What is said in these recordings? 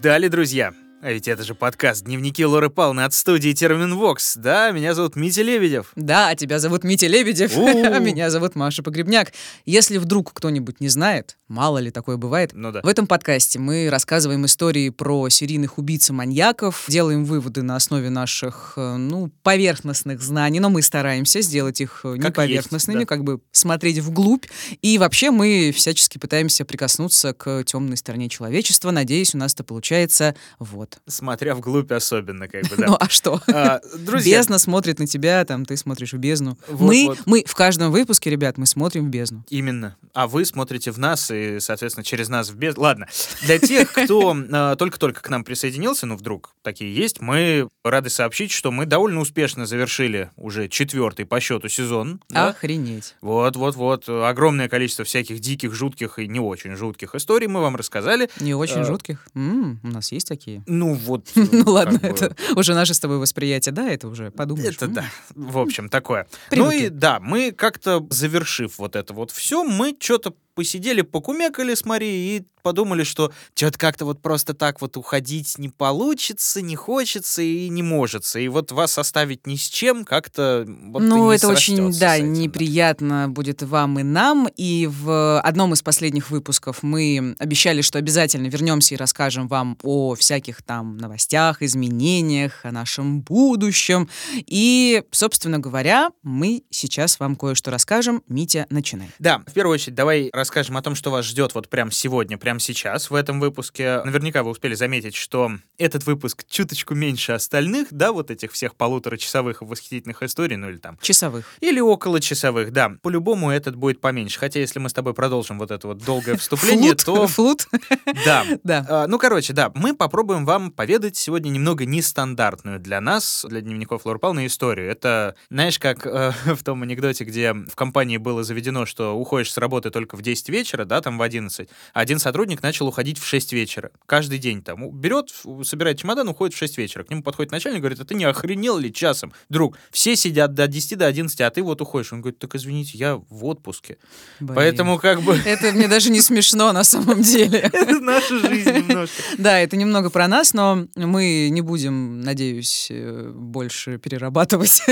Ждали, друзья? А ведь это же подкаст «Дневники Лоры Павловны» от студии Терминвокс. Да, меня зовут Митя Лебедев. Да, а тебя зовут Митя Лебедев, а меня зовут Маша Погребняк. Если вдруг кто-нибудь не знает, мало ли такое бывает, Ну да. в этом подкасте мы рассказываем истории про серийных убийц и маньяков, делаем выводы на основе наших, э, ну, поверхностных знаний, но мы стараемся сделать их э, не Как поверхностными, есть, да. как бы смотреть вглубь. И вообще мы всячески пытаемся прикоснуться к темной стороне человечества. Надеюсь, у нас это получается. Вот. Смотря вглубь особенно, как бы, да. Ну а что? А, друзья, Бездна смотрит на тебя, там ты смотришь в бездну. Вот, мы, вот. мы в каждом выпуске, ребят, мы смотрим в бездну. Именно. А вы смотрите в нас и, соответственно, через нас в без... Ладно. Для тех, кто а, только-только к нам присоединился, ну, вдруг такие есть, мы рады сообщить, что мы довольно успешно завершили уже четвертый по счету сезон. да? Охренеть. Вот-вот-вот. Огромное количество всяких диких, жутких и не очень жутких историй мы вам рассказали. Не очень А. жутких. У нас есть такие. Ну, вот. Ну ладно, это уже наше с тобой восприятие, да, это уже подумаешь. Это да, в общем, такое. Ну и да, мы как-то завершив вот это вот все, мы что-то посидели, покумекали с Марией и подумали, что что-то как-то вот просто так вот уходить не получится, не хочется и не может. И вот вас оставить ни с чем как-то вот ну, это очень, да, этим, неприятно будет и вам, и нам. И в одном из последних выпусков мы обещали, что обязательно вернемся и расскажем вам о всяких там новостях, изменениях, о нашем будущем. И, собственно говоря, мы сейчас вам кое-что расскажем. Митя, начинай. Да, в первую очередь давай расскажем о том, что вас ждет вот прямо сегодня, прямо сейчас в этом выпуске. Наверняка вы успели заметить, что этот выпуск чуточку меньше остальных, да, вот этих всех полуторачасовых восхитительных историй, ну или там Часовых. Или около часовых, да. По-любому этот будет поменьше. Хотя, если мы с тобой продолжим вот это вот долгое вступление, то... флут. Да. Да. А, Ну, короче, да, мы попробуем вам поведать сегодня немного нестандартную для нас, для дневников Лоры Павловны, историю. Это, знаешь, как э, в том анекдоте, где в компании было заведено, что уходишь с работы только в 10 вечера, да, там в 11, а один сотрудник начал уходить в 6 вечера. Каждый день там берет, собирает чемодан, уходит в 6 вечера. К нему подходит начальник и говорит, а ты не охренел ли часом? Друг, все сидят до 10, до 11, а ты вот уходишь. Он говорит, так извините, я в отпуске. Блин. Поэтому как бы... Это мне даже не смешно на самом деле. Это наша жизнь немножко. Да, это немного про нас, но мы не будем, надеюсь, э, больше перерабатывать.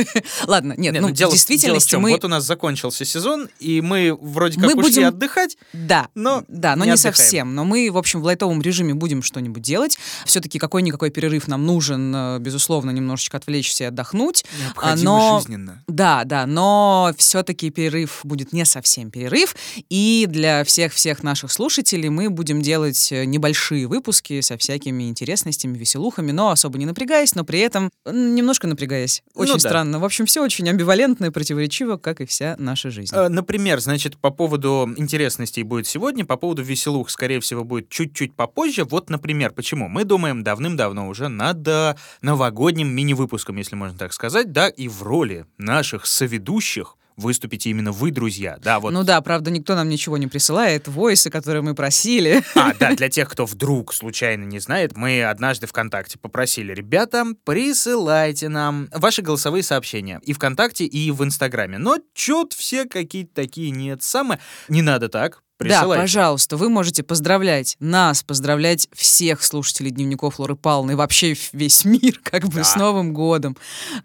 Ладно, нет, Не, ну, ну, в действительности мы... Вот у нас закончился сезон, и мы вроде как ушли будем- отдыхать, Да, но да, но не не, отдыхаем. совсем. Но мы, в общем, в лайтовом режиме будем что-нибудь делать. Все-таки какой-никакой перерыв нам нужен, э, безусловно, немножечко отвлечься и отдохнуть. необходимо но- жизненно. Да, да, но все-таки перерыв будет не совсем перерыв. И для всех-всех наших слушателей мы будем делать э, небольшие выпуски со всякими интересностями, веселухами, но особо не напрягаясь, но при этом м, немножко напрягаясь. Очень Ну да. странно. В общем, все очень амбивалентно и противоречиво, как и вся наша жизнь. Э, Например, значит, по поводу интересностей будет сегодня, по поводу веселух, скорее всего, будет чуть-чуть попозже. Вот, например, почему? Мы думаем давным-давно уже над э, новогодним мини-выпуском, если можно так сказать, да, и в роли наших соведущих выступите именно вы, друзья. Да, вот Ну да, правда, никто нам ничего не присылает. Войсы, которые мы просили. А, да, для тех, кто вдруг случайно не знает, мы однажды ВКонтакте попросили, ребята, присылайте нам ваши голосовые сообщения и ВКонтакте, и в Инстаграме. Но чё-то все какие-то такие нет. Самое... Не надо так. Да, Присылайте. пожалуйста, вы можете поздравлять нас, поздравлять всех слушателей дневников Лоры Павловны и вообще весь мир как бы Да. с Новым годом.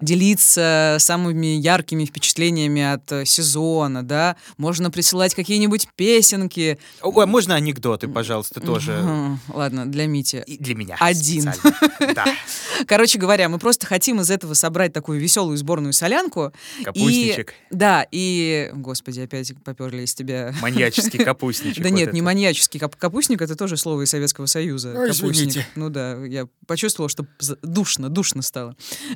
Делиться самыми яркими впечатлениями от э, сезона, да. Можно присылать какие-нибудь песенки. О, а можно анекдоты, пожалуйста, тоже? Ладно, для Мити. И для меня. Один. Да. Короче говоря, мы просто хотим из этого собрать такую веселую сборную солянку. Капустничек. Да, и, господи, опять поперли из тебя Маньяческий капустничек. Да вот нет, не маньяческий кап- капустник, это тоже слово из Советского Союза. Ой, Капустник. извините. Ну да, я почувствовала, что душно, душно стало.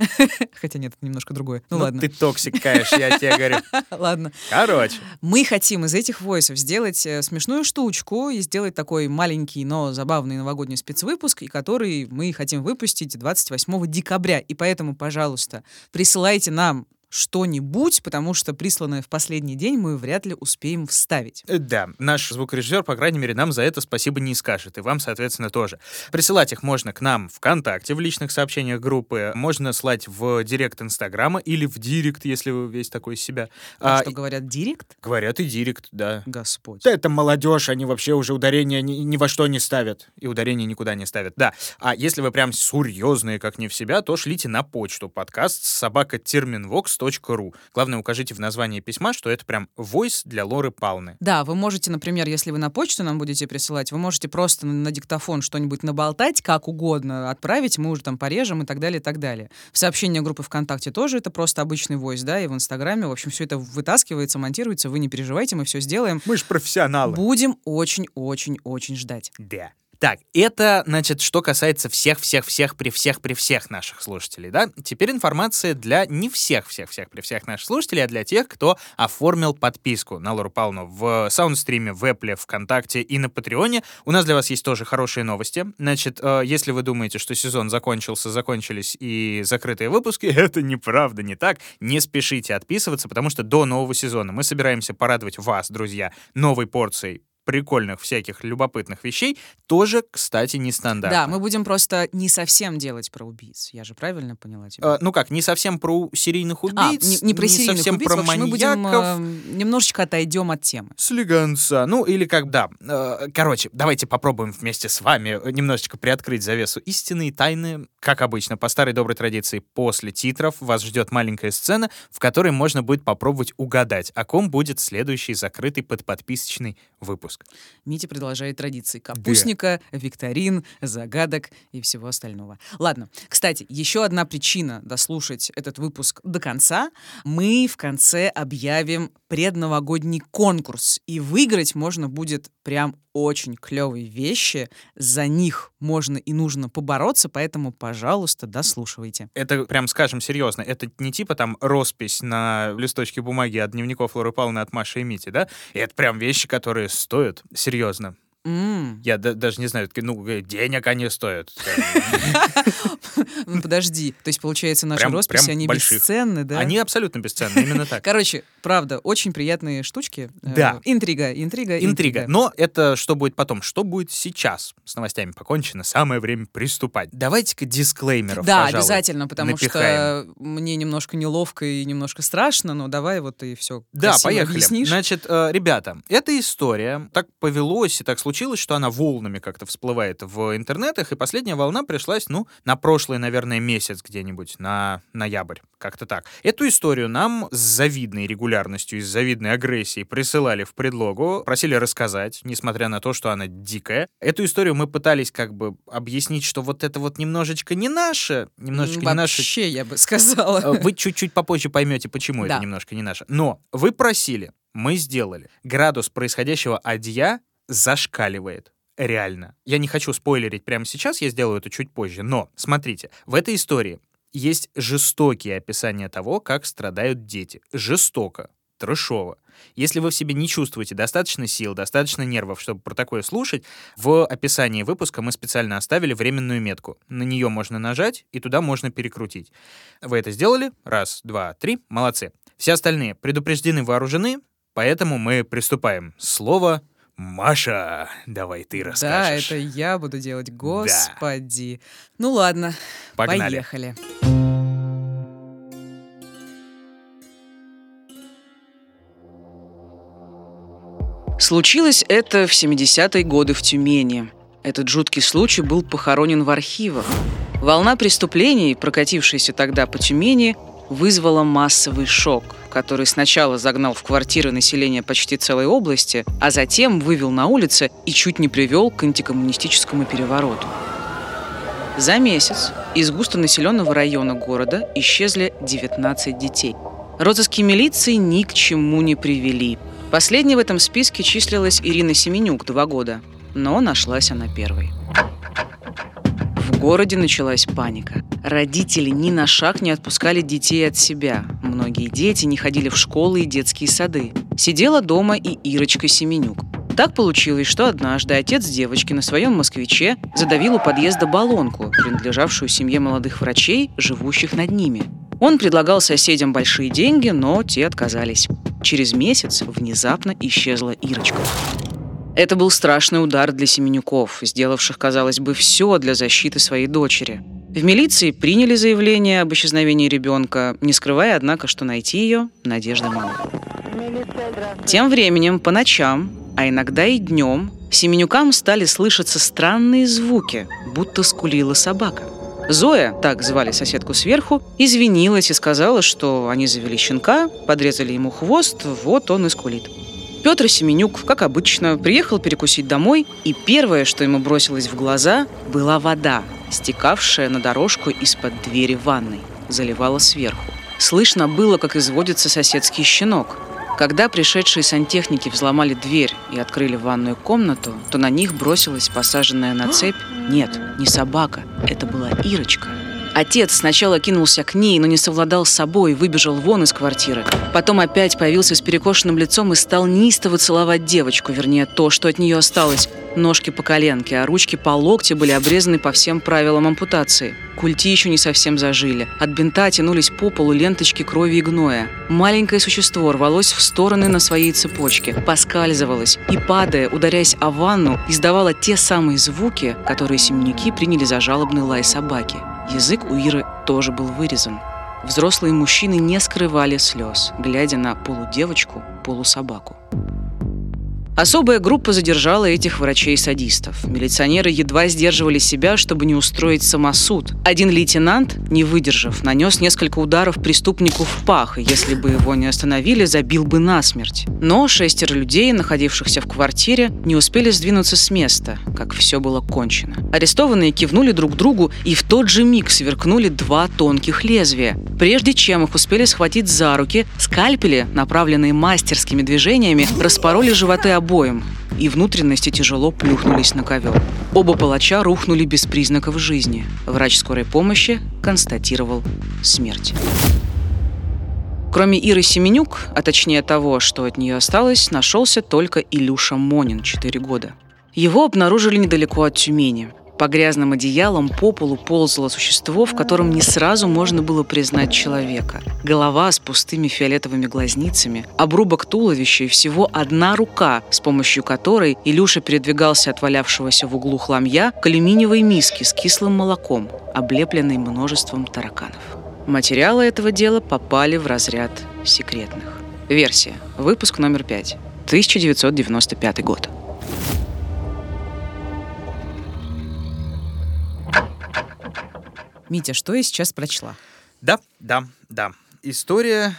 Хотя нет, это немножко другое. Ну, Ну, ладно, ты токсик, конечно, я тебе говорю. ладно. Короче. Мы хотим из этих voice ов сделать э, смешную штучку и сделать такой маленький, но забавный новогодний спецвыпуск, и который мы хотим выпустить 28 декабря. И поэтому, пожалуйста, присылайте нам что-нибудь, потому что присланное в последний день мы вряд ли успеем вставить. Э, Да, наш звукорежиссер, по крайней мере, нам за это спасибо не скажет, и вам, соответственно, тоже. Присылать их можно к нам ВКонтакте, в личных сообщениях группы, можно слать в директ Инстаграма или в директ, если вы весь такой из себя. А А, что говорят, директ? Говорят и директ, да. Господь. Да это молодежь, они вообще уже ударения ни, ни во что не ставят. И ударения никуда не ставят, да. А если вы прям серьезные, как не в себя, то шлите на почту подкаст собака терминвокс.ру. Главное, укажите в названии письма, что это прям войс для Лоры Палны. Да, вы можете, например, если вы на почту нам будете присылать, вы можете просто на, диктофон что-нибудь наболтать, как угодно отправить, мы уже там порежем и так далее, и так далее. В сообщения группы ВКонтакте тоже это просто обычный войс, да, и в Инстаграме, в общем, все это вытаскивается, монтируется, вы не переживайте, мы все сделаем. Мы же профессионалы. Будем очень-очень-очень ждать. Да. Так, это, значит, что касается всех-всех-всех при всех-при всех наших слушателей, да? Теперь информация для не всех-всех-всех при всех наших слушателей, а для тех, кто оформил подписку на Лору Палну в Саундстриме, в Apple, ВКонтакте и на Патреоне. У нас для вас есть тоже хорошие новости. Значит, э, если вы думаете, что сезон закончился, закончились и закрытые выпуски, это неправда, не так. Не спешите отписываться, потому что до нового сезона мы собираемся порадовать вас, друзья, новой порцией прикольных всяких любопытных вещей, тоже, кстати, нестандартно. Да, мы будем просто не совсем делать про убийц. Я же правильно поняла тебя? Э, ну как, не совсем про серийных А, убийц, не, не про серийных совсем убийц, про общем, мы будем маньяков. э, немножечко отойдем от темы. Слегонца. Ну, или как, да. Э, Короче, давайте попробуем вместе с вами немножечко приоткрыть завесу истины и тайны. Как обычно, по старой доброй традиции, после титров вас ждет маленькая сцена, в которой можно будет попробовать угадать, о ком будет следующий закрытый подподписочный выпуск. Митя продолжает традиции капустника, викторин, загадок и всего остального. Ладно, кстати, еще одна причина дослушать этот выпуск до конца. Мы в конце объявим предновогодний конкурс, и выиграть можно будет прям очень клевые вещи. За них можно и нужно побороться, поэтому, пожалуйста, дослушивайте. Это прям скажем серьезно. Это не типа там роспись на листочке бумаги от дневников Лоры Павловны от Маши и Мити, да? И это прям вещи, которые стоят серьезно. М, Я да- даже не знаю, ну, э, денег они стоят. Ну, подожди. То есть, получается, наши росписи, они бесценны, да? Они абсолютно бесценны, именно так. Короче, правда, очень приятные штучки. Э, Да. Интрига, интрига, Интрига. Но это что будет потом? Что будет сейчас? С новостями покончено. Самое время приступать. Давайте-ка дисклеймеров, Да, обязательно, потому что мне немножко неловко и немножко страшно, но давай вот и все Да, поехали. Значит, э, ребята, эта история так повелось и так случилось, что она волнами как-то всплывает в интернетах, и последняя волна пришлась, ну, на прошлый, наверное, месяц где-нибудь, на ноябрь, как-то так. Эту историю нам с завидной регулярностью и с завидной агрессией присылали в предлогу, просили рассказать, несмотря на то, что она дикая. Эту историю мы пытались как бы объяснить, что вот это вот немножечко не наше, немножечко не наше Вообще, я бы сказала. Э, Вы чуть-чуть попозже поймете, почему Да. это немножко не наше. Но вы просили, мы сделали. Градус происходящего адья зашкаливает. Реально. Я не хочу спойлерить прямо сейчас, я сделаю это чуть позже. Но, смотрите, в этой истории есть жестокие описания того, как страдают дети. Жестоко. Трэшово. Если вы в себе не чувствуете достаточно сил, достаточно нервов, чтобы про такое слушать, в описании выпуска мы специально оставили временную метку. На нее можно нажать, и туда можно перекрутить. Вы это сделали? Раз, два, три. Молодцы. Все остальные предупреждены, вооружены, поэтому мы приступаем. Слово Маша, давай ты Да, расскажешь. это я буду делать, господи. Ну ладно, Погнали. поехали. Случилось это в 70-е годы в Тюмени. Этот жуткий случай был похоронен в архивах. Волна преступлений, прокатившаяся тогда по Тюмени, вызвала массовый шок, который сначала загнал в квартиры населения почти целой области, а затем вывел на улицы и чуть не привел к антикоммунистическому перевороту. За месяц из густонаселенного района города исчезли 19 детей. Розыски милиции ни к чему не привели. Последней в этом списке числилась Ирина Семенюк, два года. Но нашлась она первой. В городе началась паника. Родители ни на шаг не отпускали детей от себя. Многие дети не ходили в школы и детские сады. Сидела дома и Ирочка Семенюк. Так получилось, что однажды отец девочки на своем москвиче задавил у подъезда баллонку, принадлежавшую семье молодых врачей, живущих над ними. Он предлагал соседям большие деньги, но те отказались. Через месяц внезапно исчезла Ирочка. Это был страшный удар для Семенюков, сделавших, казалось бы, все для защиты своей дочери. В милиции приняли заявление об исчезновении ребенка, не скрывая, однако, что найти ее – надежда мало. Тем временем, по ночам, а иногда и днем, Семенюкам стали слышаться странные звуки, будто скулила собака. Зоя, так звали соседку сверху, извинилась и сказала, что они завели щенка, подрезали ему хвост, вот он и скулит. Петр Семенюк, как обычно, приехал перекусить домой, и первое, что ему бросилось в глаза, была вода, стекавшая на дорожку из-под двери ванной, заливала сверху. Слышно было, как изводится соседский щенок. Когда пришедшие сантехники взломали дверь и открыли ванную комнату, то на них бросилась посаженная на цепь... Нет, не собака, это была Ирочка. Отец сначала кинулся к ней, но не совладал с собой, выбежал вон из квартиры. Потом опять появился с перекошенным лицом и стал неистово целовать девочку, вернее, то, что от нее осталось. Ножки по коленке, а ручки по локте были обрезаны по всем правилам ампутации. Культи еще не совсем зажили. От бинта тянулись по полу ленточки крови и гноя. Маленькое существо рвалось в стороны на своей цепочке, поскальзывалось и, падая, ударяясь о ванну, издавало те самые звуки, которые семенники приняли за жалобный лай собаки. Язык у Иры тоже был вырезан. Взрослые мужчины не скрывали слез, глядя на полудевочку, полусобаку. Особая группа задержала этих врачей-садистов. Милиционеры едва сдерживали себя, чтобы не устроить самосуд. Один лейтенант, не выдержав, нанес несколько ударов преступнику в пах, и если бы его не остановили, забил бы насмерть. Но шестеро людей, находившихся в квартире, не успели сдвинуться с места, как все было кончено. Арестованные кивнули друг другу, и в тот же миг сверкнули два тонких лезвия. Прежде чем их успели схватить за руки, скальпели, направленные мастерскими движениями, распороли животы обоих обоим, и внутренности тяжело плюхнулись на ковер. Оба палача рухнули без признаков жизни. Врач скорой помощи констатировал смерть. Кроме Иры Семенюк, а точнее того, что от нее осталось, нашелся только Илюша Монин, 4 года. Его обнаружили недалеко от Тюмени. По грязным одеялам по полу ползало существо, в котором не сразу можно было признать человека. Голова с пустыми фиолетовыми глазницами, обрубок туловища и всего одна рука, с помощью которой Илюша передвигался от валявшегося в углу хламья к алюминиевой миске с кислым молоком, облепленной множеством тараканов. Материалы этого дела попали в разряд секретных. Версия. Выпуск номер 5. 1995 год. Митя, что я сейчас прочла? Да, да, да. История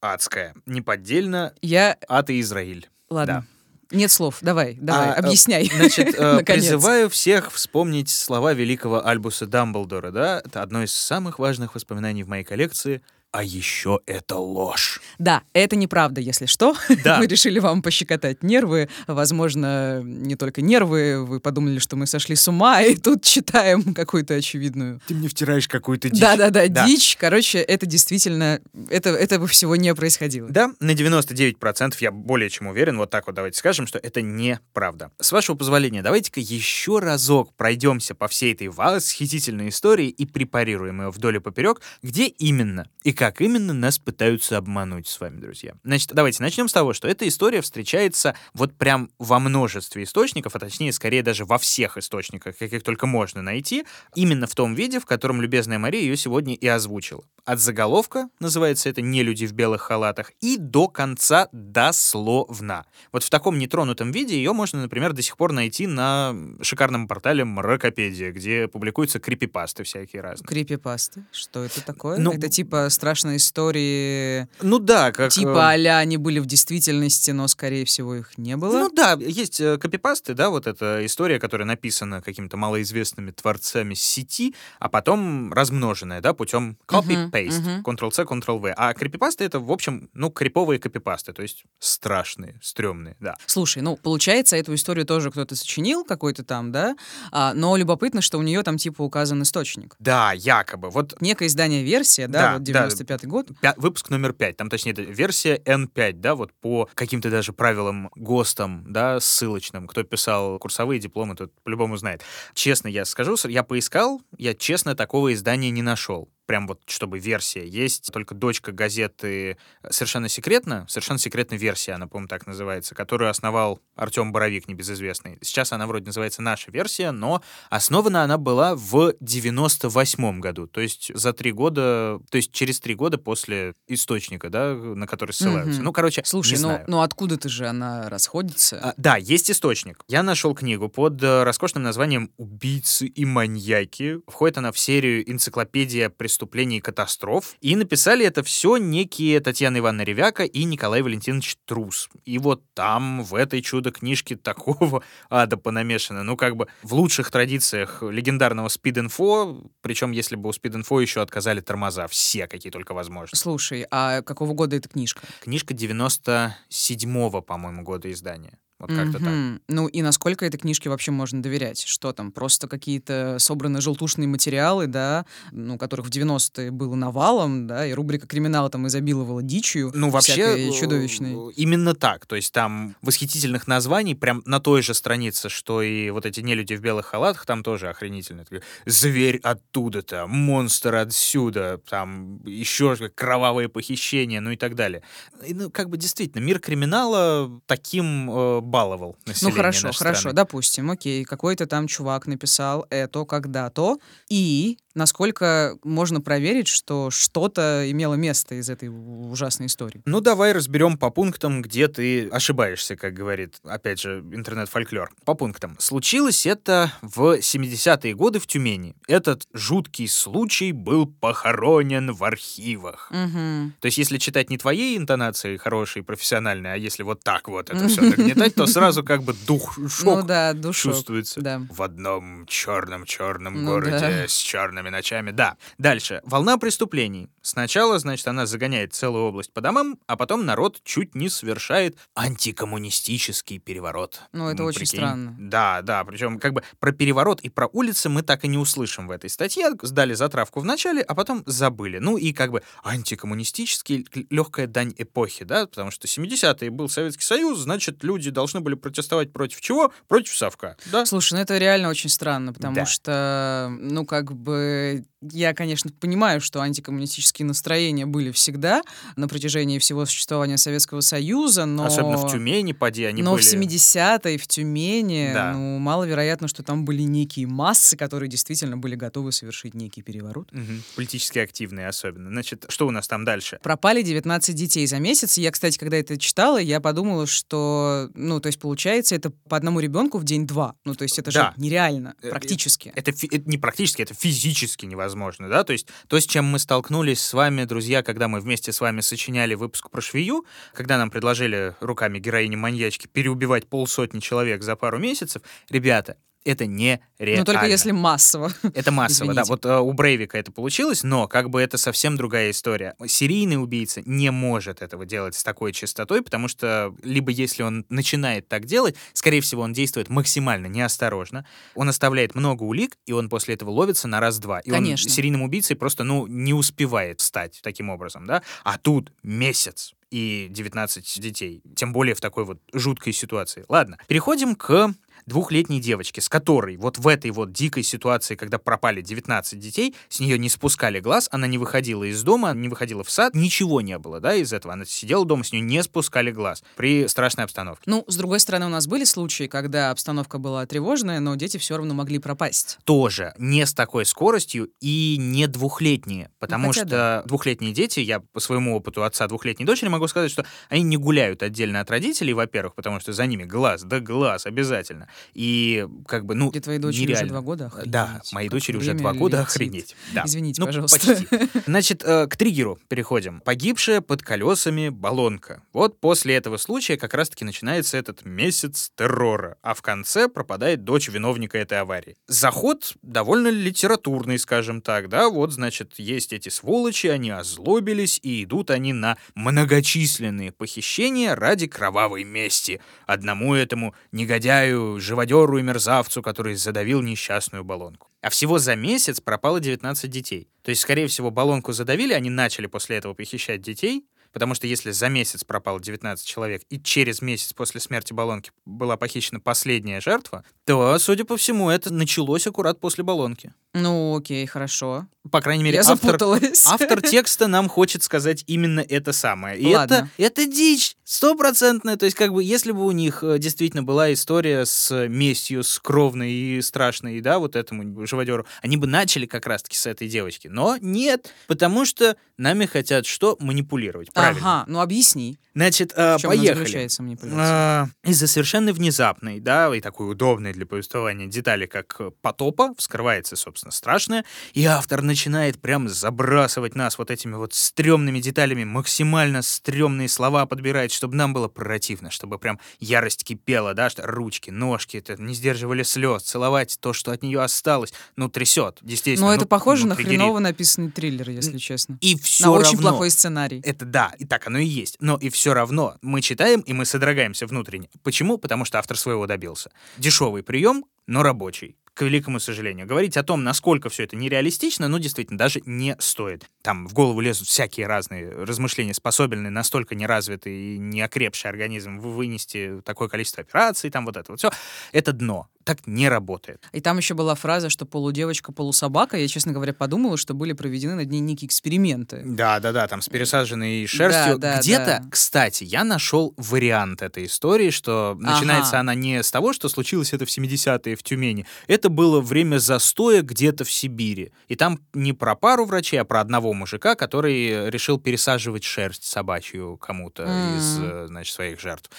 адская. Неподдельно я... ад и Израиль. Ладно. Да. Нет слов, давай, давай, а, объясняй. Значит, э, призываю всех вспомнить слова великого Альбуса Дамблдора, да? Это одно из самых важных воспоминаний в моей коллекции — а еще это ложь. Да, это неправда, если что. Да. мы решили вам пощекотать нервы. Возможно, не только нервы. Вы подумали, что мы сошли с ума, и тут читаем какую-то очевидную... Ты мне втираешь какую-то дичь. Да-да-да, дичь. Короче, это действительно... Это, этого всего не происходило. Да, на 99% я более чем уверен. Вот так вот давайте скажем, что это неправда. С вашего позволения, давайте-ка еще разок пройдемся по всей этой восхитительной истории и препарируем ее вдоль и поперек, где именно и как именно нас пытаются обмануть с вами, друзья. Значит, давайте начнем с того, что эта история встречается вот прям во множестве источников, а точнее, скорее даже во всех источниках, каких только можно найти, именно в том виде, в котором любезная Мария ее сегодня и озвучила. От заголовка, называется это «Не люди в белых халатах», и до конца дословно. Вот в таком нетронутом виде ее можно, например, до сих пор найти на шикарном портале Мракопедия, где публикуются крипипасты всякие разные. Крипипасты? Что это такое? Ну, это типа страшные истории. Ну да, как... Типа а они были в действительности, но, скорее всего, их не было. Ну да, есть э, копипасты, да, вот эта история, которая написана какими-то малоизвестными творцами сети, а потом размноженная, да, путем copy-paste, uh-huh, uh-huh. Ctrl-C, Ctrl-V. А крипипасты — это, в общем, ну, криповые копипасты, то есть страшные, стрёмные, да. Слушай, ну, получается, эту историю тоже кто-то сочинил, какой-то там, да, а, но любопытно, что у нее там, типа, указан источник. Да, якобы. Вот... Некое издание версия, да, да вот 90 95 год. Пя- выпуск номер 5, там, точнее, версия N5, да, вот по каким-то даже правилам ГОСТам, да, ссылочным. Кто писал курсовые дипломы, тот по-любому знает. Честно я скажу, я поискал, я честно такого издания не нашел. Прям вот чтобы версия. Есть только дочка газеты «Совершенно секретно», «Совершенно секретная версия», она, по-моему, так называется, которую основал Артем Боровик, небезызвестный. Сейчас она вроде называется «Наша версия», но основана она была в 98 году, то есть за три года, то есть через три года после источника, да, на который ссылаются. Мгм. Ну, короче, Слушай, не ну, знаю. ну откуда-то же она расходится? А, да, есть источник. Я нашел книгу под э, роскошным названием «Убийцы и маньяки». Входит она в серию «Энциклопедия преступлений и катастроф». И написали это все некие Татьяна Ивановна Ревяка и Николай Валентинович Трус. И вот там, в этой чудо-книжке, такого ада понамешано. Ну, как бы в лучших традициях легендарного спид-инфо, причем если бы у спид-инфо еще отказали тормоза, все, какие только возможно. Слушай, а какого года эта книжка? Книжка 97-го, по-моему, года издания. Вот как-то так. Мгм. Ну и насколько этой книжке вообще можно доверять? Что там, просто какие-то собранные желтушные материалы, да, ну, которых в 90-е было навалом, да, и рубрика криминала там изобиловала дичью Ну, вообще, э, чудовищной. именно так. То есть там восхитительных названий прям на той же странице, что и вот эти нелюди в белых халатах, там тоже охренительно. Зверь оттуда-то, монстр отсюда, там еще кровавые похищения, ну и так далее. И, ну, как бы действительно, мир криминала таким баловал Ну население хорошо, нашей хорошо, страны. допустим, окей, какой-то там чувак написал это когда-то, и насколько можно проверить, что что-то имело место из этой ужасной истории? Ну, давай разберем по пунктам, где ты ошибаешься, как говорит, опять же, интернет-фольклор. По пунктам. Случилось это в 70-е годы в Тюмени. Этот жуткий случай был похоронен в архивах. Угу. То есть, если читать не твоей интонацией хорошей, профессиональной, а если вот так вот это все нагнетать, то сразу как бы дух, Ну шок да, душок. чувствуется. Да. В одном черном-черном Ну городе да. с черными ночами. Да. Дальше. Волна преступлений. Сначала, значит, она загоняет целую область по домам, а потом народ чуть не совершает антикоммунистический переворот. Ну, это М, очень прикинь? странно. Да, да. Причем как бы про переворот и про улицы мы так и не услышим в этой статье. Сдали затравку в начале, а потом забыли. Ну и как бы антикоммунистический, легкая дань эпохи, да, потому что 70-е был Советский Союз, значит, люди должны были протестовать против чего? Против Совка, да? Слушай, ну это реально очень странно, потому Да. что, ну, как бы, я, конечно, понимаю, что антикоммунистические настроения были всегда на протяжении всего существования Советского Союза, но... Особенно в Тюмени, поди, они но были... в 70-е, в Тюмени, Да. ну, маловероятно, что там были некие массы, которые действительно были готовы совершить некий переворот. Мгм. Политически активные особенно. Значит, что у нас там дальше? Пропали 19 детей за месяц. Я, кстати, когда это читала, я подумала, что, ну, то есть, получается, это по одному ребенку в день-два. Ну, то есть, это Да. же нереально, Э, практически. Это, это не практически, это физически невозможно, да? То есть то, с чем мы столкнулись с вами, друзья, когда мы вместе с вами сочиняли выпуск про швею, когда нам предложили руками героини-маньячки переубивать полсотни человек за пару месяцев, ребята, это не реально. Но только если массово. Это массово, да. Извините. Вот э, у Брейвика это получилось, но как бы это совсем другая история. Серийный убийца не может этого делать с такой частотой, потому что либо если он начинает так делать, скорее всего, он действует максимально неосторожно, он оставляет много улик, и он после этого ловится на раз-два. И Конечно. он серийным убийцей просто, ну, не успевает стать таким образом, да. А тут месяц и 19 детей, тем более в такой вот жуткой ситуации. Ладно, переходим к двухлетней девочке, с которой вот в этой вот дикой ситуации, когда пропали 19 детей, с нее не спускали глаз, она не выходила из дома, не выходила в сад, ничего не было, да, из этого. Она сидела дома, с нее не спускали глаз при страшной обстановке. Ну, с другой стороны, у нас были случаи, когда обстановка была тревожная, но дети все равно могли пропасть. Тоже не с такой скоростью и не двухлетние, потому Ну, что да. двухлетние дети, я по своему опыту отца двухлетней дочери могу сказать, что они не гуляют отдельно от родителей, во-первых, потому что за ними глаз, да глаз обязательно. И как бы, ну, Где твои дочери уже нереально. два года? Охренеть. Да, мои Как дочери уже два года, летит. охренеть. Да. Извините, Ну, пожалуйста. почти. Значит, э, к триггеру переходим. Погибшая под колесами баллонка. Вот после этого случая как раз-таки начинается этот месяц террора, а в конце пропадает дочь виновника этой аварии. Заход довольно литературный, скажем так, да, вот, значит, есть эти сволочи, они озлобились, и идут они на многочисленные похищения ради кровавой мести. Одному этому негодяю, живодеру и мерзавцу, который задавил несчастную баллонку. А всего за месяц пропало 19 детей. То есть, скорее всего, баллонку задавили, они начали после этого похищать детей, потому что если за месяц пропало 19 человек, и через месяц после смерти баллонки была похищена последняя жертва, то, судя по всему, это началось аккурат после баллонки. Ну, окей, хорошо. По крайней мере, Я автор, запуталась. автор текста нам хочет сказать именно это самое. И Ладно. это, это дичь, стопроцентная. То есть, как бы, если бы у них э, действительно была история с местью, с кровной и страшной, да, вот этому живодеру, они бы начали как раз-таки с этой девочки. Но нет, потому что нами хотят что? Манипулировать. Правильно. Ага, ну объясни. Значит, э, поехали. А, Из-за совершенно внезапной, да, и такой удобной для повествования детали, как э, потопа, вскрывается, собственно, страшное, и автор начинает прям забрасывать нас вот этими вот стрёмными деталями, максимально стрёмные слова подбирать, чтобы нам было противно, чтобы прям ярость кипела, да, что ручки, ножки, это не сдерживали слез, целовать то, что от нее осталось, ну, трясет, действительно. Ну, это похоже ну, на триггерит. хреново написанный триллер, если честно. И все На равно... очень плохой сценарий. Это да, и так оно и есть. Но и все равно мы читаем, и мы содрогаемся внутренне. Почему? Потому что автор своего добился. Дешевый прием, но рабочий. К великому сожалению. Говорить о том, насколько все это нереалистично, ну, действительно, даже не стоит. Там в голову лезут всякие разные размышления, способны настолько неразвитый и неокрепший организм вынести такое количество операций, там вот это вот все. Это дно. Так не работает. И там еще была фраза, что полудевочка, полусобака. Я, честно говоря, подумала, что были проведены над ней некие эксперименты. Да, да, да, там с пересаженной шерстью. да, Где-то, да. кстати, я нашел вариант этой истории, что начинается Ага. она не с того, что случилось это в 70-е в Тюмени. Это было время застоя где-то в Сибири. И там не про пару врачей, а про одного мужика, который решил пересаживать шерсть собачью кому-то из, М. э, значит, своих жертв.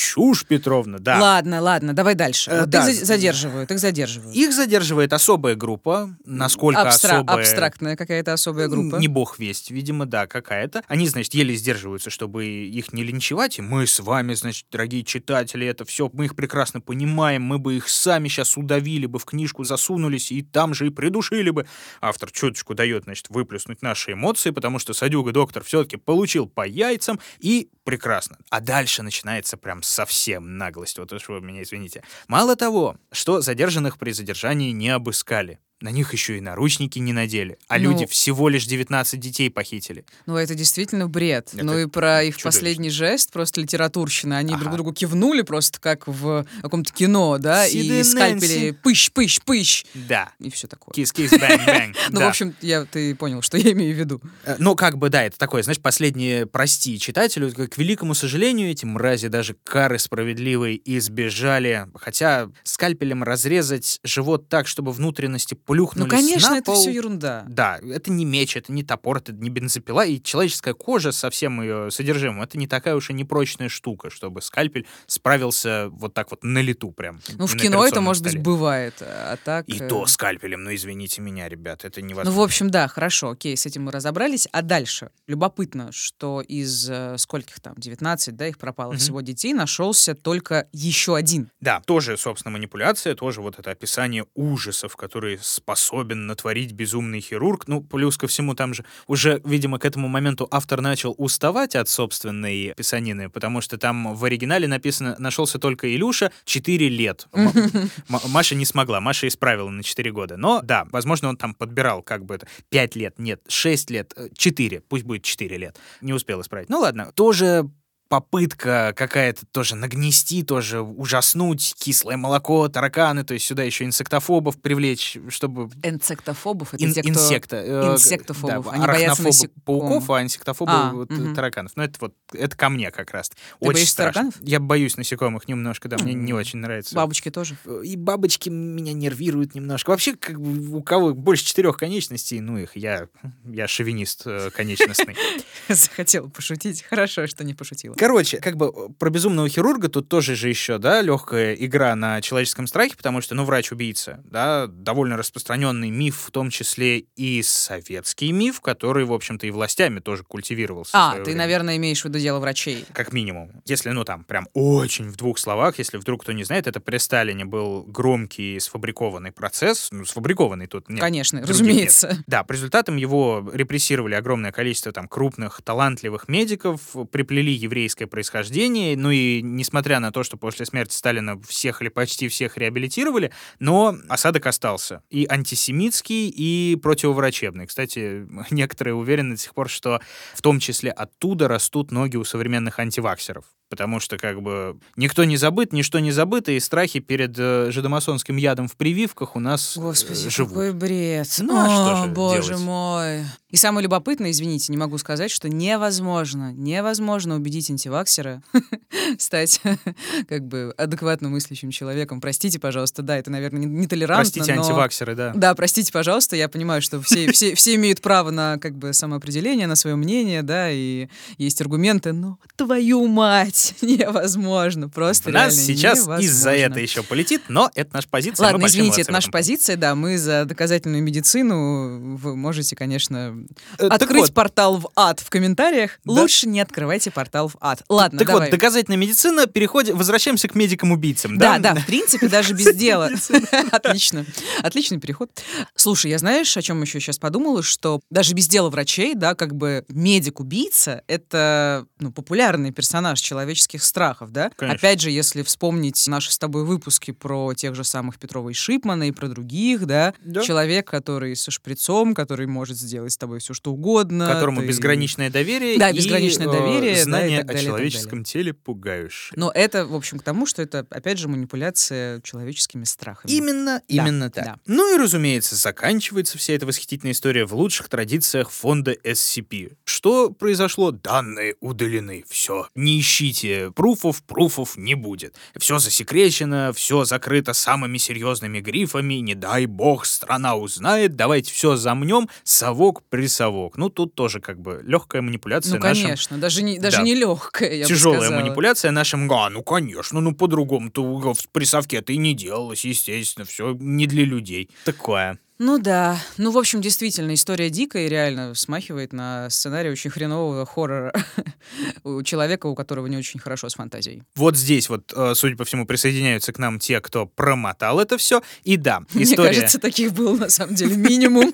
Чушь, Петровна, да. Ладно, ладно, давай дальше. Э, Вот да. Их за- задерживают, их задерживают. Их задерживает особая группа. Насколько Абстра- особая... Абстрактная какая-то особая группа. Не бог весть, видимо, да, какая-то. Они, значит, еле сдерживаются, чтобы их не линчевать. И мы с вами, значит, дорогие читатели, это все, мы их прекрасно понимаем. Мы бы их сами сейчас удавили бы, в книжку засунулись и там же и придушили бы. Автор чуточку дает, значит, выплеснуть наши эмоции, потому что Садюга доктор все-таки получил по яйцам и прекрасно. А дальше начинается прям совсем наглость. Вот уж вы меня извините. Мало того, что задержанных при задержании не обыскали. На них еще и наручники не надели. А Ну- люди всего лишь 19 детей похитили. Ну, это действительно бред. Это ну и про их чудовищно. последний жест, просто литературщина. Они друг Ага. другу кивнули просто как в каком-то кино, да, Сиды и скальпели пыщ, пыщ, пыщ. Да. И все такое. Kiss kiss, bang bang. Ну, в общем, я, ты понял, что я имею в виду. Э, Ну, как бы, да, это такое, знаешь, последнее прости читателю. К великому сожалению, эти мрази даже кары справедливой избежали. Хотя скальпелем разрезать живот так, чтобы внутренности Ну, плюхнулись конечно, на это пол. все ерунда. Да, это не меч, это не топор, это не бензопила, и человеческая кожа со всем ее содержимым, это не такая уж и непрочная штука, чтобы скальпель справился вот так вот на лету прям. Ну, в кино это, может быть, столе. бывает. А так... И э, то скальпелем, ну извините меня, ребят, это Ну, невозможно. в общем, да, хорошо, окей, с этим мы разобрались. А дальше? Любопытно, что из э, скольких там, 19, да, их пропало Мгм. всего детей, нашелся только еще один. Да, тоже, собственно, манипуляция, тоже вот это описание ужасов, которые способен натворить безумный хирург. Ну, плюс ко всему, там же уже, видимо, к этому моменту автор начал уставать от собственной писанины, потому что там в оригинале написано «нашелся только Илюша, 4 лет». Маша не смогла, Маша исправила на 4 года. Но, да, возможно, он там подбирал как бы это 5 лет, нет, 6 лет, 4, пусть будет 4 лет. Не успел исправить. Ну ладно, тоже попытка какая-то тоже нагнести, тоже ужаснуть, кислое молоко, тараканы, то есть сюда еще инсектофобов привлечь, чтобы... Энцектофобов — это Ин- те, кто... инсекта. э, инсектофобов. да, Они боятся пауков, а инсектофобы А, вот, мгм. тараканов. Ну, это вот, это ко мне как раз. Ты очень боишься страшно. тараканов? Я боюсь насекомых немножко, да, мне не очень нравится. Бабочки тоже. И бабочки меня нервируют немножко. Вообще, как бы у кого больше четырех конечностей, ну их, я, я шовинист э, конечностный. Захотела пошутить. Хорошо, что не пошутила. Короче, как бы э, про безумного хирурга тут тоже же еще, да, легкая игра на человеческом страхе, потому что, ну, врач-убийца, да, довольно распространенный миф, в том числе и советский миф, который, в общем-то, и властями тоже культивировался. А, ты, время. наверное, имеешь в виду дело врачей. Как минимум. Если, ну, там, прям очень в двух словах, если вдруг кто не знает, это при Сталине был громкий сфабрикованный процесс. Ну, сфабрикованный тут нет. Конечно, разумеется. Да, по результатам его репрессировали огромное количество там крупных, талантливых медиков, приплели еврейские еврейское происхождение, ну и несмотря на то, что после смерти Сталина всех или почти всех реабилитировали, но осадок остался. И антисемитский, и противоврачебный. Кстати, некоторые уверены до сих пор, что в том числе оттуда растут ноги у современных антиваксеров потому что как бы никто не забыт, ничто не забыто, и страхи перед э, жидомасонским ядом в прививках у нас э, Господи, живут. какой бред. Ну, а что О, же боже делать? мой. И самое любопытное, извините, не могу сказать, что невозможно, невозможно убедить антиваксера стать как бы адекватно мыслящим человеком. Простите, пожалуйста, да, это, наверное, не- нетолерантно, Простите, но... антиваксеры, да. Да, простите, пожалуйста, я понимаю, что все, все, все имеют право на как бы самоопределение, на свое мнение, да, и есть аргументы, но твою мать, невозможно, просто В нас сейчас из-за этого еще полетит, но это наша позиция. Ладно, извините, это наша позиция, да, мы за доказательную медицину, вы можете, конечно, Э, открыть портал в ад в комментариях. Лучше не открывайте портал в ад. Ладно, Так давай. вот, доказательная медицина, переходим, возвращаемся к медикам-убийцам, да? Да, да, в принципе, даже без дела. Отлично. Отличный переход. Слушай, я знаешь, о чем еще сейчас подумала, что даже без дела врачей, да, как бы медик-убийца — это ну, популярный персонаж человеческих страхов, да? Конечно. Опять же, если вспомнить наши с тобой выпуски про тех же самых Петрова и Шипмана и про других, да, Да. человек, который со шприцом, который может сделать с тобой все, что угодно. Которому ты- безграничное доверие Да, безграничное э, доверие, да, и знание так далее, о человеческом теле пугающее. Но это, в общем, к тому, что это, опять же, манипуляция человеческими страхами. Именно, именно так. да. Ну и, разумеется, заканчивается вся эта восхитительная история в лучших традициях фонда SCP. Что произошло? Данные удалены. Все. Не ищите пруфов, пруфов не будет. Все засекречено, все закрыто самыми серьезными грифами. Не дай бог, страна узнает. Давайте все замнем. Совок при совок. Ну, тут тоже как бы легкая манипуляция Ну, нашим конечно, даже не, даже Да. не легкая, я бы Тяжелая сказала. манипуляция нашим, а, ну конечно, ну по-другому-то в прессовке-то и не делалось, естественно, все не для людей. Такое. Ну да. Ну, в общем, действительно, история дикая и реально смахивает на сценарий очень хренового хоррора у человека, у которого не очень хорошо с фантазией. Вот здесь вот, э, судя по всему, присоединяются к нам те, кто промотал это все. И да, Мне история... кажется, таких было на самом деле минимум.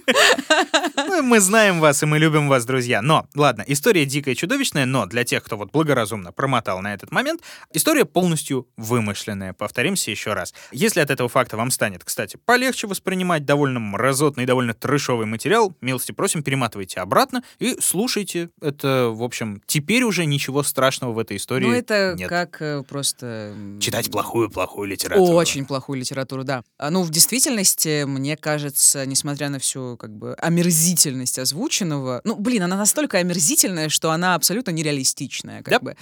Мы знаем вас, и мы любим вас, друзья. Но, ладно, история дикая и чудовищная, но для тех, кто вот благоразумно промотал на этот момент, история полностью вымышленная. Повторимся еще раз. Если от этого факта вам станет, кстати, полегче воспринимать довольно мразотный, довольно трешовый материал, милости просим, перематывайте обратно и слушайте. Это, в общем, теперь уже ничего страшного в этой истории Ну, это нет. как э, просто... Читать плохую-плохую литературу. Очень плохую литературу, да. А, Ну, в действительности, мне кажется, несмотря на всю как бы омерзительность озвученного, ну, блин, она настолько омерзительная, что она абсолютно нереалистичная, как Да. бы.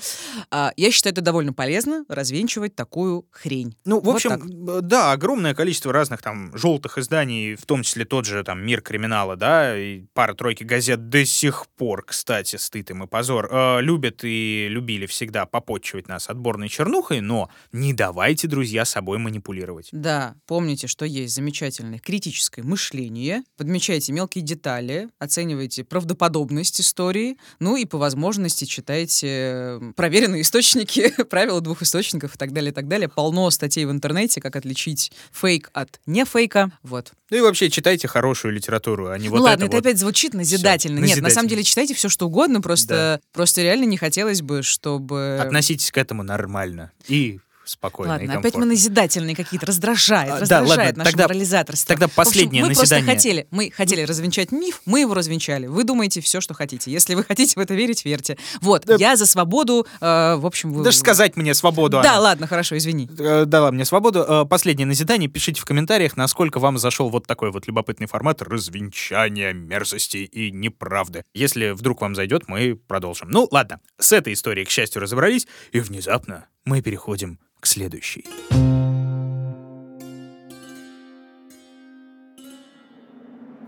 А, я считаю, это довольно полезно развенчивать такую хрень. Ну, в Вот общем, так. да, огромное количество разных там желтых изданий, в том числе тот же там «Мир криминала», да, и пара-тройки газет до сих пор, кстати, стыд им и позор, э, любят и любили всегда попотчевать нас отборной чернухой, но не давайте, друзья, собой манипулировать. Да, помните, что есть замечательное критическое мышление, подмечайте мелкие детали, оценивайте правдоподобность истории, ну и по возможности читайте э, проверенные источники, правила двух источников и так далее, и так далее. Полно статей в интернете, как отличить фейк от не фейка. Вот. Ну и вообще читайте хорошую литературу, а не вот ну ладно, это, это вот. опять звучит назидательно. Нет, на назидательно. самом деле читайте все, что угодно, просто, просто реально не хотелось бы, чтобы... Относитесь к этому нормально и спокойно, и Ладно, опять комфортно. мы назидательные какие-то, раздражает, А, да, раздражает ладно, наше тогда- морализаторство. тогда В общем, последнее мы просто назидание. хотели, мы хотели развенчать миф, мы его развенчали. Вы думаете все, что хотите. Если вы хотите в это верить, верьте. Вот, Да. я за свободу, э, в общем... Вы... Даже сказать мне свободу. Да, Анна. ладно, хорошо, извини. э, дала мне свободу. Э, Последнее назидание. Пишите в комментариях, насколько вам зашел вот такой вот любопытный формат развенчания мерзости и неправды. Если вдруг вам зайдет, мы продолжим. Ну, ладно. С этой историей, к счастью, разобрались, и внезапно мы переходим к следующей.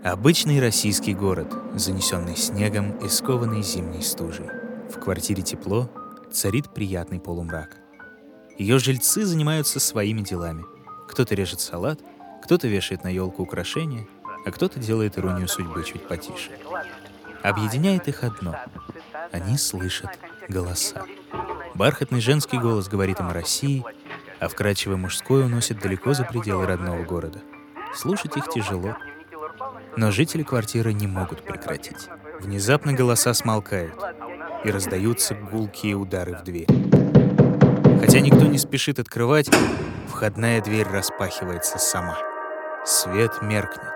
Обычный российский город, занесенный снегом и скованный зимней стужей. В квартире тепло, царит приятный полумрак. Ее жильцы занимаются своими делами. Кто-то режет салат, кто-то вешает на елку украшения, а кто-то делает иронию судьбы чуть потише. Объединяет их одно. Они слышат голоса. Бархатный женский голос говорит им о России, а вкрадчивый мужской уносит далеко за пределы родного города. Слушать их тяжело. Но жители квартиры не могут прекратить. Внезапно голоса смолкают, и раздаются гулкие удары в дверь. Хотя никто не спешит открывать, входная дверь распахивается сама. Свет меркнет.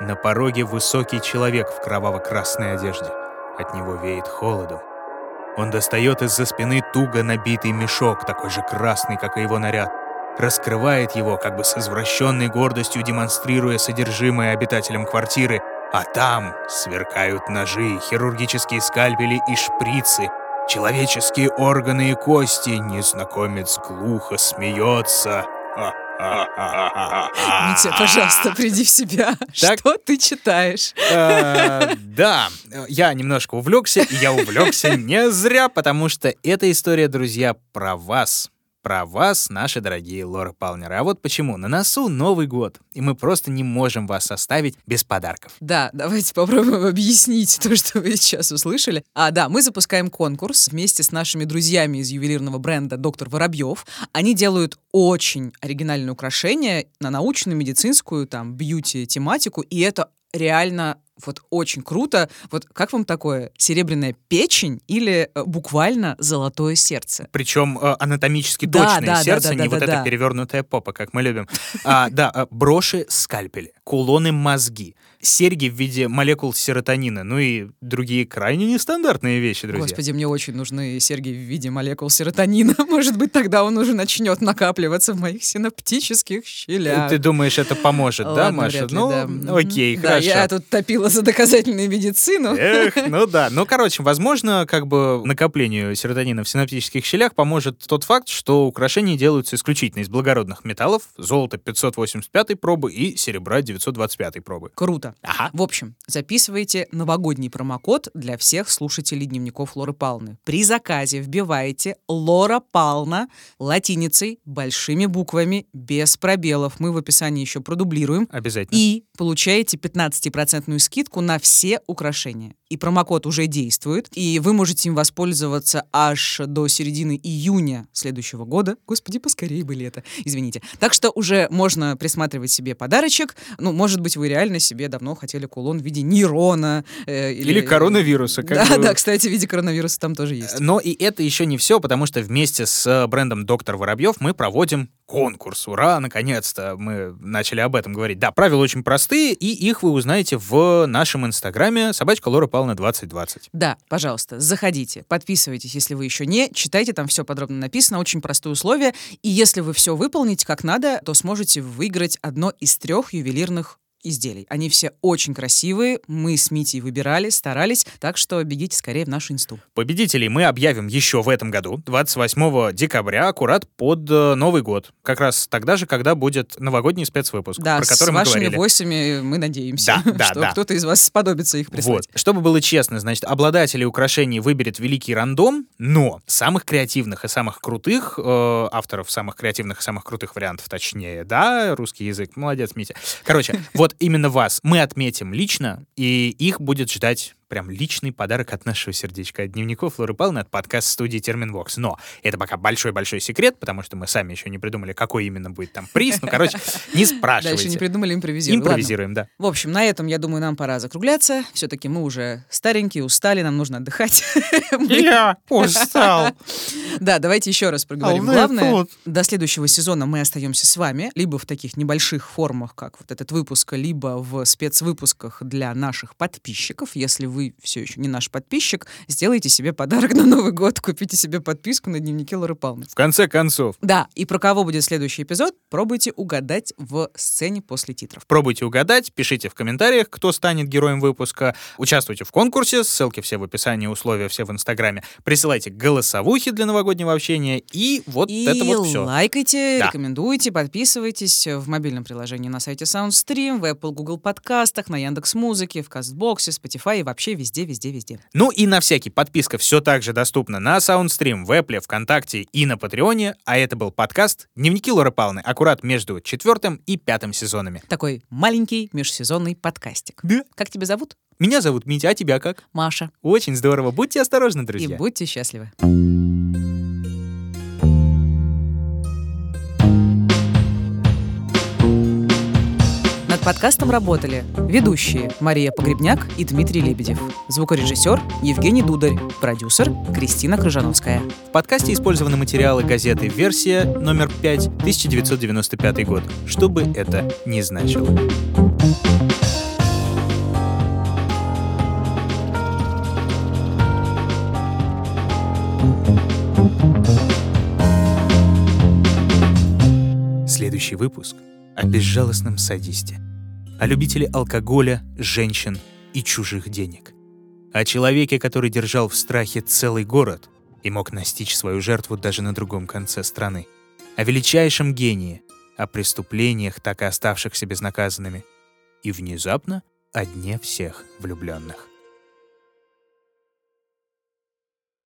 На пороге высокий человек в кроваво-красной одежде. От него веет холодом. Он достает из-за спины туго набитый мешок, такой же красный, как и его наряд. Раскрывает его, как бы с извращенной гордостью демонстрируя содержимое обитателям квартиры, а там сверкают ножи, хирургические скальпели и шприцы, человеческие органы и кости. Незнакомец глухо смеется. Митя, пожалуйста, приди в себя. Так. Что ты читаешь? Э, Да, я немножко увлекся, и я увлекся не зря, потому что эта история, друзья, про вас. Про вас, наши дорогие Лора Палнеры. А вот почему. На носу Новый год, и мы просто не можем вас оставить без подарков. Да, давайте попробуем объяснить то, что вы сейчас услышали. А, да, мы запускаем конкурс вместе с нашими друзьями из ювелирного бренда «Доктор Воробьев». Они делают очень оригинальные украшения на научную, медицинскую, там, бьюти-тематику, и это реально вот очень круто. Вот как вам такое? Серебряная печень или э, буквально золотое сердце? Причем э, анатомически Да, точное да, да, сердце, да, не да, вот да, эта да. перевернутая попа, как мы любим. А, да, э, броши скальпели, кулоны мозги, серьги в виде молекул серотонина, ну и другие крайне нестандартные вещи, друзья. Господи, мне очень нужны серьги в виде молекул серотонина. Может быть, тогда он уже начнет накапливаться в моих синаптических щелях. Ты думаешь, это поможет, да, Маша? ну, окей, хорошо. я тут топила за доказательную медицину. Эх, ну да. Ну, короче, возможно, как бы накоплению серотонина в синаптических щелях поможет тот факт, что украшения делаются исключительно из благородных металлов, золота 585 пробы и серебра 925 пробы. Круто. Ага. В общем, записывайте новогодний промокод для всех слушателей дневников Лоры Палны. При заказе вбивайте Лора Пална латиницей, большими буквами, без пробелов. Мы в описании еще продублируем. Обязательно. И получаете 15% скидку на все украшения. И промокод уже действует, и вы можете им воспользоваться аж до середины июня следующего года. Господи, поскорее бы лето, извините. Так что уже можно присматривать себе подарочек. Ну, может быть, вы реально себе давно хотели кулон в виде нейрона. э, Или коронавируса. как Да, бы. да, кстати, в виде коронавируса там тоже есть. Но и это еще не все, потому что вместе с э, брендом Доктор Воробьев мы проводим конкурс. Ура, наконец-то мы начали об этом говорить. Да, правила очень простые, и их вы узнаете в нашем инстаграме собачка Лора Павловна 2020. Да, пожалуйста, заходите, подписывайтесь, если вы еще не, читайте, там все подробно написано, очень простые условия. И если вы все выполните как надо, то сможете выиграть одно из трех ювелирных изделий. Они все очень красивые, мы с Митей выбирали, старались, так что бегите скорее в нашу инсту. Победителей мы объявим еще в этом году, 28 декабря, аккурат под э, Новый год. Как раз тогда же, когда будет новогодний спецвыпуск, Да, про с который мы вашими говорили. войсами мы надеемся, Да, да, что да. кто-то из вас сподобится их прислать. Вот. Чтобы было честно, значит, обладателей украшений выберет великий рандом, но самых креативных и самых крутых, э, авторов самых креативных и самых крутых вариантов, точнее, да, русский язык, молодец, Митя. Короче, вот именно вас мы отметим лично, и их будет ждать прям личный подарок от нашего сердечка, от дневников Флоры Павловны, от подкаст-студии Терминвокс. Но это пока большой-большой секрет, потому что мы сами еще не придумали, какой именно будет там приз. Ну, короче, не Дальше спрашивайте. не придумали, импровизируем. Ладно. Импровизируем, да. В общем, на этом, я думаю, нам пора закругляться. Все-таки мы уже старенькие, устали, нам нужно отдыхать. Я устал. Да, давайте еще раз проговорим. Главное, до следующего сезона мы остаемся с вами, либо в таких небольших формах, как вот этот выпуск, либо в спецвыпусках для наших подписчиков. Если вы все еще не наш подписчик, сделайте себе подарок на Новый год, купите себе подписку на дневники Лоры Павловны. В конце концов, Да, и про кого будет следующий эпизод, пробуйте угадать в сцене после титров. Пробуйте угадать, пишите в комментариях, кто станет героем выпуска, участвуйте в конкурсе, ссылки все в описании, условия все в Инстаграме, присылайте голосовухи для новогоднего общения, и вот и это вот все. лайкайте, Да. рекомендуйте, подписывайтесь в мобильном приложении на сайте SoundStream, в Apple, Google подкастах, на Яндекс Музыке, в Кастбоксе, Spotify и вообще везде, везде, везде. Ну и на всякий, подписка все так же доступна на Soundstream, в Apple, ВКонтакте и на Патреоне, а это был подкаст «Дневники Лоры Павловны», аккурат между четвертым и пятым сезонами. Такой маленький межсезонный подкастик. Да. Как тебя зовут? Меня зовут Митя, а тебя как? Маша. Очень здорово. Будьте осторожны, друзья. И будьте счастливы. Подкастом работали ведущие Мария Погребняк и Дмитрий Лебедев, звукорежиссер Евгений Дударь, продюсер Кристина Крыжановская. В подкасте использованы материалы газеты «Версия» номер 5, 1995 год, что бы это ни значило. Следующий выпуск о безжалостном садисте, о любителе алкоголя, женщин и чужих денег, о человеке, который держал в страхе целый город и мог настичь свою жертву даже на другом конце страны, о величайшем гении, о преступлениях, так и оставшихся безнаказанными, и внезапно о дне всех влюбленных.